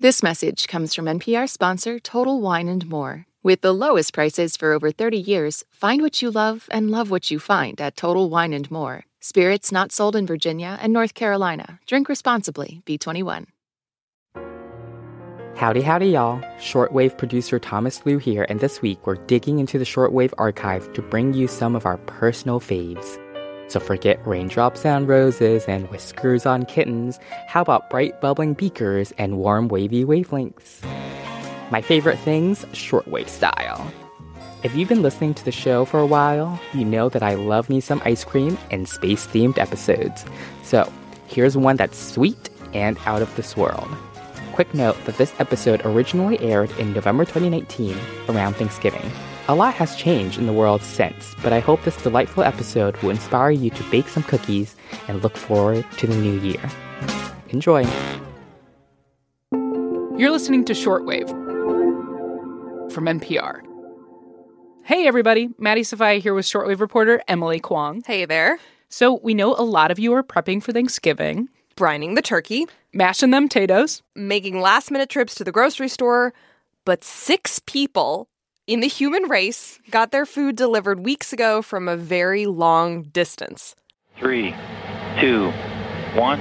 This message comes from NPR sponsor Total Wine and More. With the lowest prices for over 30 years, find what you love and love what you find at Total Wine and More. Spirits not sold in Virginia and North Carolina. Drink responsibly. B21. Howdy, howdy, y'all. Shortwave producer Thomas Lu here, and this week we're digging into the shortwave archive to bring you some of our personal faves. So forget raindrops on roses and whiskers on kittens. How about bright bubbling beakers and warm wavy wavelengths? My favorite things, shortwave style. If you've been listening to the show for a while, you know that I love me some ice cream and space themed episodes. So here's one that's sweet and out of this world. Quick note that this episode originally aired in November 2019 around Thanksgiving. A lot has changed in the world since, but I hope this delightful episode will inspire you to bake some cookies and look forward to the new year. Enjoy! You're listening to Shortwave from NPR. Hey, everybody. Maddie Sofia here with Shortwave reporter Emily Kwong. Hey there. So, we know a lot of you are prepping for Thanksgiving, Brining the turkey, mashing them potatoes. making last minute trips to the grocery store, but six people in the human race got their food delivered weeks ago from a very long distance. Three, two, one.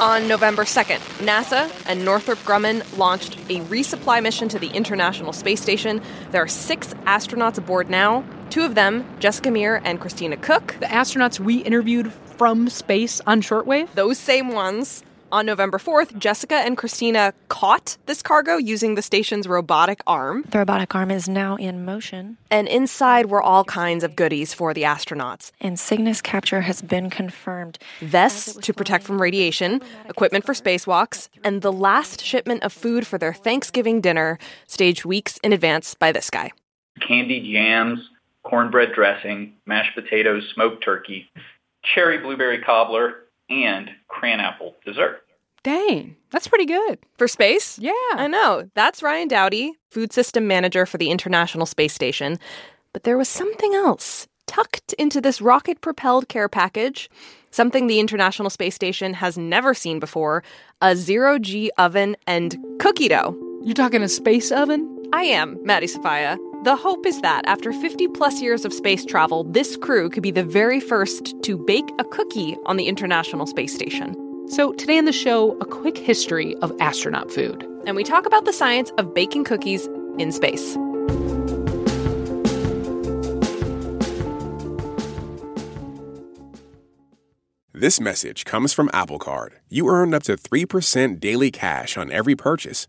On November 2nd, NASA and Northrop Grumman launched a resupply mission to the International Space Station. There are six astronauts aboard now. Two of them, Jessica Meir and Christina Koch, The astronauts we interviewed from space on Shortwave. those same ones. On November 4th, Jessica and Christina caught this cargo using the station's robotic arm. The robotic arm is now in motion, And inside were all kinds of goodies for the astronauts and Cygnus capture has been confirmed. vests to protect from radiation, equipment for spacewalks, and the last shipment of food for their Thanksgiving dinner, staged weeks in advance by this guy. Candied yams, cornbread dressing, mashed potatoes, smoked turkey, cherry blueberry cobbler, and cran apple dessert. Dang, that's pretty good. For space? Yeah. I know. That's Ryan Dowdy, food system manager for the International Space Station. But there was something else tucked into this rocket propelled care package, something the International Space Station has never seen before a zero G oven and cookie dough. You're talking a space oven? I am, Maddie Sofia. The hope is that after 50 plus years of space travel, this crew could be the very first to bake a cookie on the International Space Station. So, today in the show, a quick history of astronaut food. And we talk about the science of baking cookies in space. This message comes from Apple Card. You earn up to 3% daily cash on every purchase.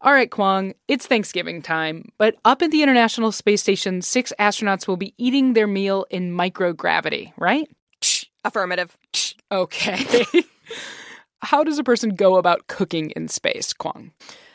All right, Kwong, it's Thanksgiving time, but up at the International Space Station, six astronauts will be eating their meal in microgravity, right? Affirmative. Okay. How does a person go about cooking in space, Kwong?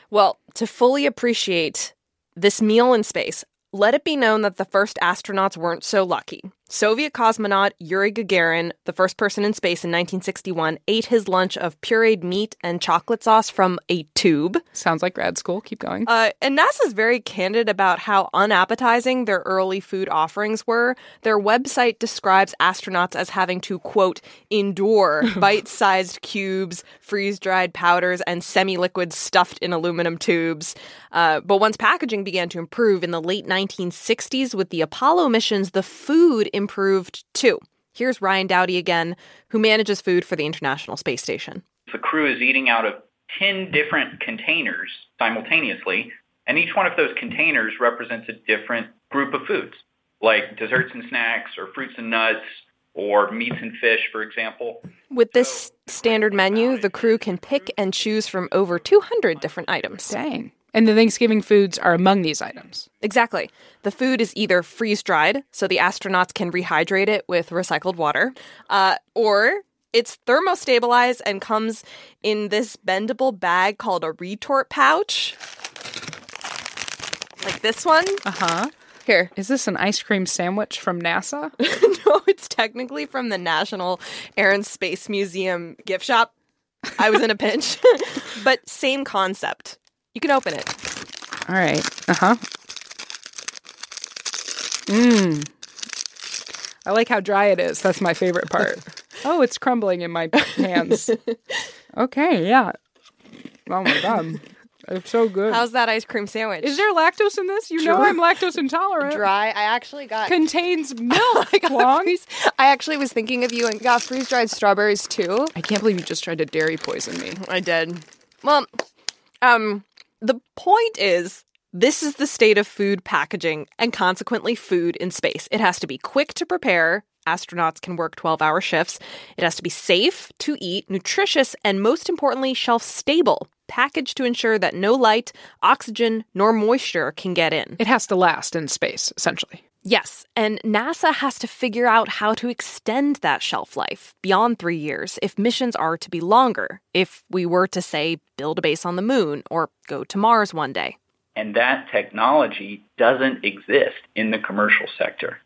Well, to fully appreciate this meal in space, let it be known that the first astronauts weren't so lucky. Soviet cosmonaut Yuri Gagarin, the first person in space in 1961, ate his lunch of pureed meat and chocolate sauce from a tube. Sounds like grad school. Keep going. Uh, and NASA's very candid about how unappetizing their early food offerings were. Their website describes astronauts as having to, quote, endure bite sized cubes, freeze dried powders, and semi liquids stuffed in aluminum tubes. Uh, but once packaging began to improve in the late 1960s with the Apollo missions, the food improved too. Here's Ryan Dowdy again, who manages food for the International Space Station. The crew is eating out of 10 different containers simultaneously, and each one of those containers represents a different group of foods, like desserts and snacks, or fruits and nuts, or meats and fish, for example. With this standard menu, the crew can pick and choose from over 200 different items. Dang. And the Thanksgiving foods are among these items. Exactly. The food is either freeze dried, so the astronauts can rehydrate it with recycled water, uh, or it's thermostabilized and comes in this bendable bag called a retort pouch. Like this one. Uh huh. Here. Is this an ice cream sandwich from NASA? no, it's technically from the National Air and Space Museum gift shop. I was in a pinch. but same concept. You can open it. All right. Uh huh. Mmm. I like how dry it is. That's my favorite part. oh, it's crumbling in my hands. Okay, yeah. Oh my god. It's so good. How's that ice cream sandwich? Is there lactose in this? You know I'm lactose intolerant. dry? I actually got Contains milk. I got freeze. I actually was thinking of you and got freeze dried strawberries too. I can't believe you just tried to dairy poison me. I did. Well, um, the point is this is the state of food packaging and consequently food in space. It has to be quick to prepare. Astronauts can work 12 hour shifts. It has to be safe to eat, nutritious, and most importantly, shelf stable, packaged to ensure that no light, oxygen, nor moisture can get in. It has to last in space, essentially. Yes, and NASA has to figure out how to extend that shelf life beyond three years if missions are to be longer, if we were to, say, build a base on the moon or go to Mars one day. And that technology doesn't exist in the commercial sector.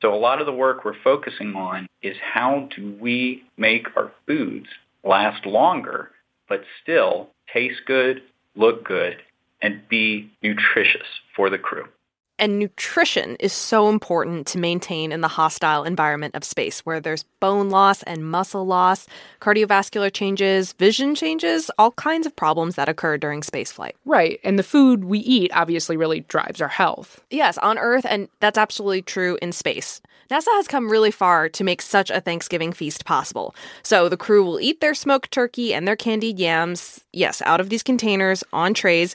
So a lot of the work we're focusing on is how do we make our foods last longer, but still taste good, look good, and be nutritious for the crew. And nutrition is so important to maintain in the hostile environment of space, where there's bone loss and muscle loss, cardiovascular changes, vision changes, all kinds of problems that occur during spaceflight. Right. And the food we eat obviously really drives our health. Yes, on Earth, and that's absolutely true in space. NASA has come really far to make such a Thanksgiving feast possible. So the crew will eat their smoked turkey and their candied yams, yes, out of these containers on trays,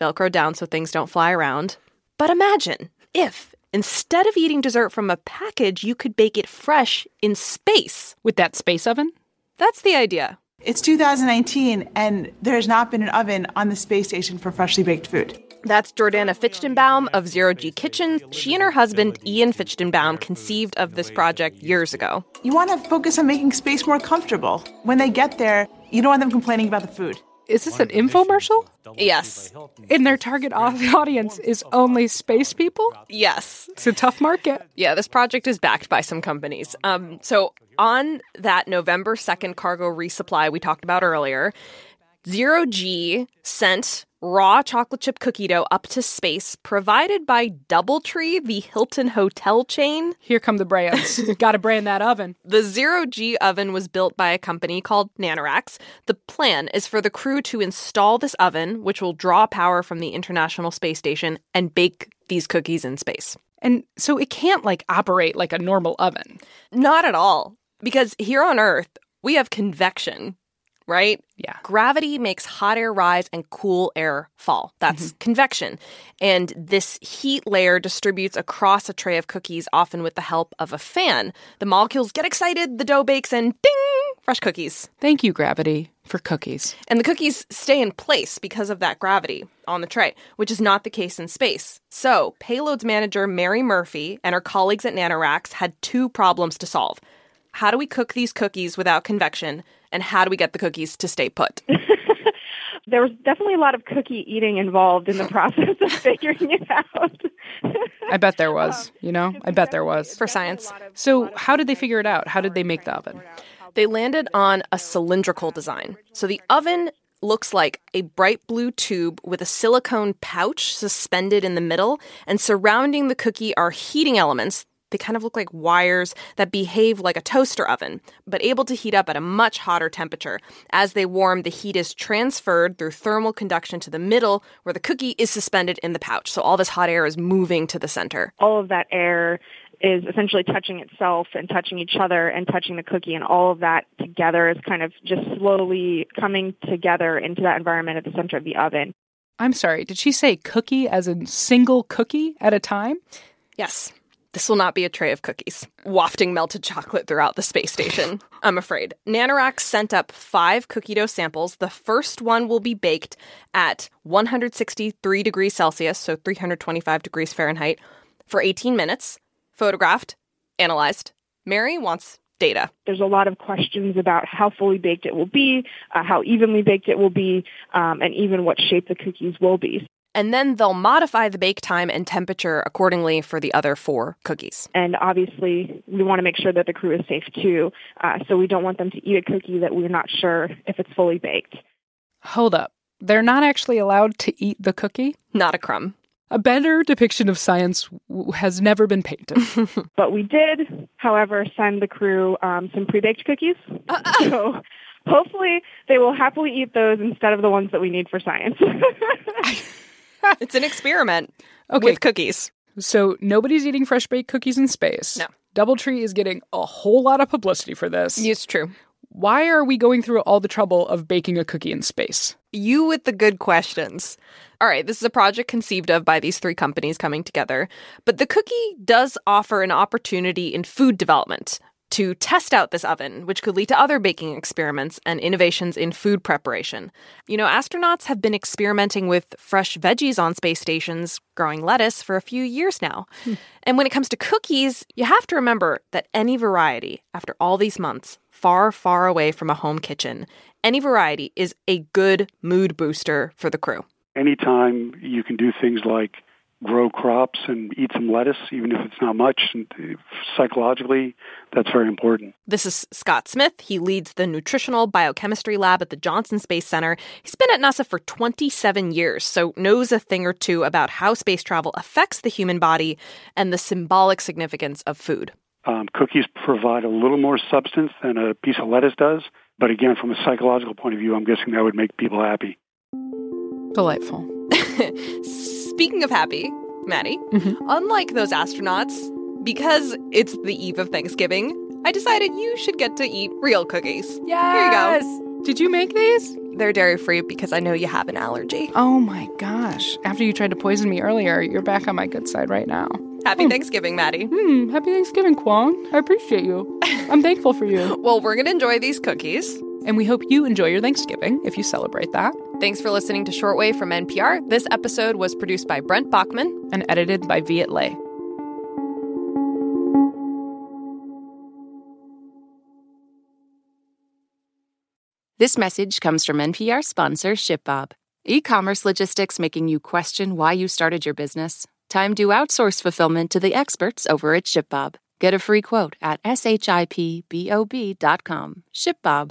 Velcro down so things don't fly around. But imagine if, instead of eating dessert from a package, you could bake it fresh in space. With that space oven? That's the idea. It's 2019, and there has not been an oven on the space station for freshly baked food. That's Jordana Fichtenbaum of Zero G Kitchen. She and her husband, Ian Fichtenbaum, conceived of this project years ago. You want to focus on making space more comfortable. When they get there, you don't want them complaining about the food. Is this an infomercial? Yes. And their target audience is only space people? Yes. It's a tough market. Yeah, this project is backed by some companies. Um, so on that November 2nd cargo resupply we talked about earlier, Zero G sent raw chocolate chip cookie dough up to space, provided by Doubletree, the Hilton hotel chain. Here come the brands. Got to brand that oven. The Zero G oven was built by a company called Nanoracks. The plan is for the crew to install this oven, which will draw power from the International Space Station, and bake these cookies in space. And so it can't like operate like a normal oven. Not at all. Because here on Earth, we have convection, right? Yeah. Gravity makes hot air rise and cool air fall. That's mm-hmm. convection. And this heat layer distributes across a tray of cookies, often with the help of a fan. The molecules get excited, the dough bakes, and ding! Fresh cookies. Thank you, gravity, for cookies. And the cookies stay in place because of that gravity on the tray, which is not the case in space. So, payloads manager Mary Murphy and her colleagues at Nanoracks had two problems to solve. How do we cook these cookies without convection? And how do we get the cookies to stay put? there was definitely a lot of cookie eating involved in the process of figuring it out. I bet there was, um, you know? I bet there was. For science. So, how did they figure it out? How did they make the oven? They landed on a cylindrical design. So the oven looks like a bright blue tube with a silicone pouch suspended in the middle, and surrounding the cookie are heating elements. They kind of look like wires that behave like a toaster oven, but able to heat up at a much hotter temperature. As they warm, the heat is transferred through thermal conduction to the middle, where the cookie is suspended in the pouch. So all this hot air is moving to the center. all of that air is essentially touching itself and touching each other and touching the cookie and all of that together is kind of just slowly coming together into that environment at the center of the oven. I'm sorry, did she say cookie as in single cookie at a time? Yes. This will not be a tray of cookies, wafting melted chocolate throughout the space station, I'm afraid. Nanoracks sent up five cookie dough samples. The first one will be baked at 163 degrees Celsius, so 325 degrees Fahrenheit, for 18 minutes, photographed, analyzed. Mary wants data. There's a lot of questions about how fully baked it will be, uh, how evenly baked it will be, um, and even what shape the cookies will be. And then they'll modify the bake time and temperature accordingly for the other four cookies. And obviously, we want to make sure that the crew is safe too. Uh, so we don't want them to eat a cookie that we're not sure if it's fully baked. Hold up. They're not actually allowed to eat the cookie? Not a crumb. A better depiction of science w- has never been painted. but we did, however, send the crew um, some pre-baked cookies. so hopefully they will happily eat those instead of the ones that we need for science. it's an experiment Okay. with cookies. so nobody's eating fresh baked cookies in space. No. Doubletree is getting a whole lot of publicity for this. It's true. Why are we going through all the trouble of baking a cookie in space? You with the good questions. All right, this is a project conceived of by these three companies coming together, but the cookie does offer an opportunity in food development to test out this oven, which could lead to other baking experiments and innovations in food preparation. You know, astronauts have been experimenting with fresh veggies on space stations, growing lettuce for a few years now. Hmm. And when it comes to cookies, you have to remember that any variety, after all these months, far, far away from a home kitchen, any variety is a good mood booster for the crew. anytime you can do things like grow crops and eat some lettuce, even if it's not much, and psychologically, that's very important. This is Scott Smith. He leads the nutritional biochemistry lab at the Johnson Space Center. He's been at NASA for 27 years, so knows a thing or two about how space travel affects the human body and the symbolic significance of food. Um, cookies provide a little more substance than a piece of lettuce does, but again, from a psychological point of view, I'm guessing that would make people happy. Delightful. Speaking of happy, Maddie, unlike those astronauts, because it's the eve of Thanksgiving, I decided you should get to eat real cookies. Yeah, here you go. Did you make these? They're dairy free because I know you have an allergy. Oh my gosh. After you tried to poison me earlier, you're back on my good side right now. Happy Thanksgiving, Maddie. Hmm, happy Thanksgiving, Kwong. I appreciate you. I'm thankful for you. Well, we're going to enjoy these cookies. And we hope you enjoy your Thanksgiving if you celebrate that. Thanks for listening to Shortwave from NPR. This episode was produced by Brent Baughman. And edited by Viet Le. This message comes from NPR sponsor ShipBob. E commerce logistics making you question why you started your business? Time to outsource fulfillment to the experts over at ShipBob. Get a free quote at shipbob.com. ShipBob.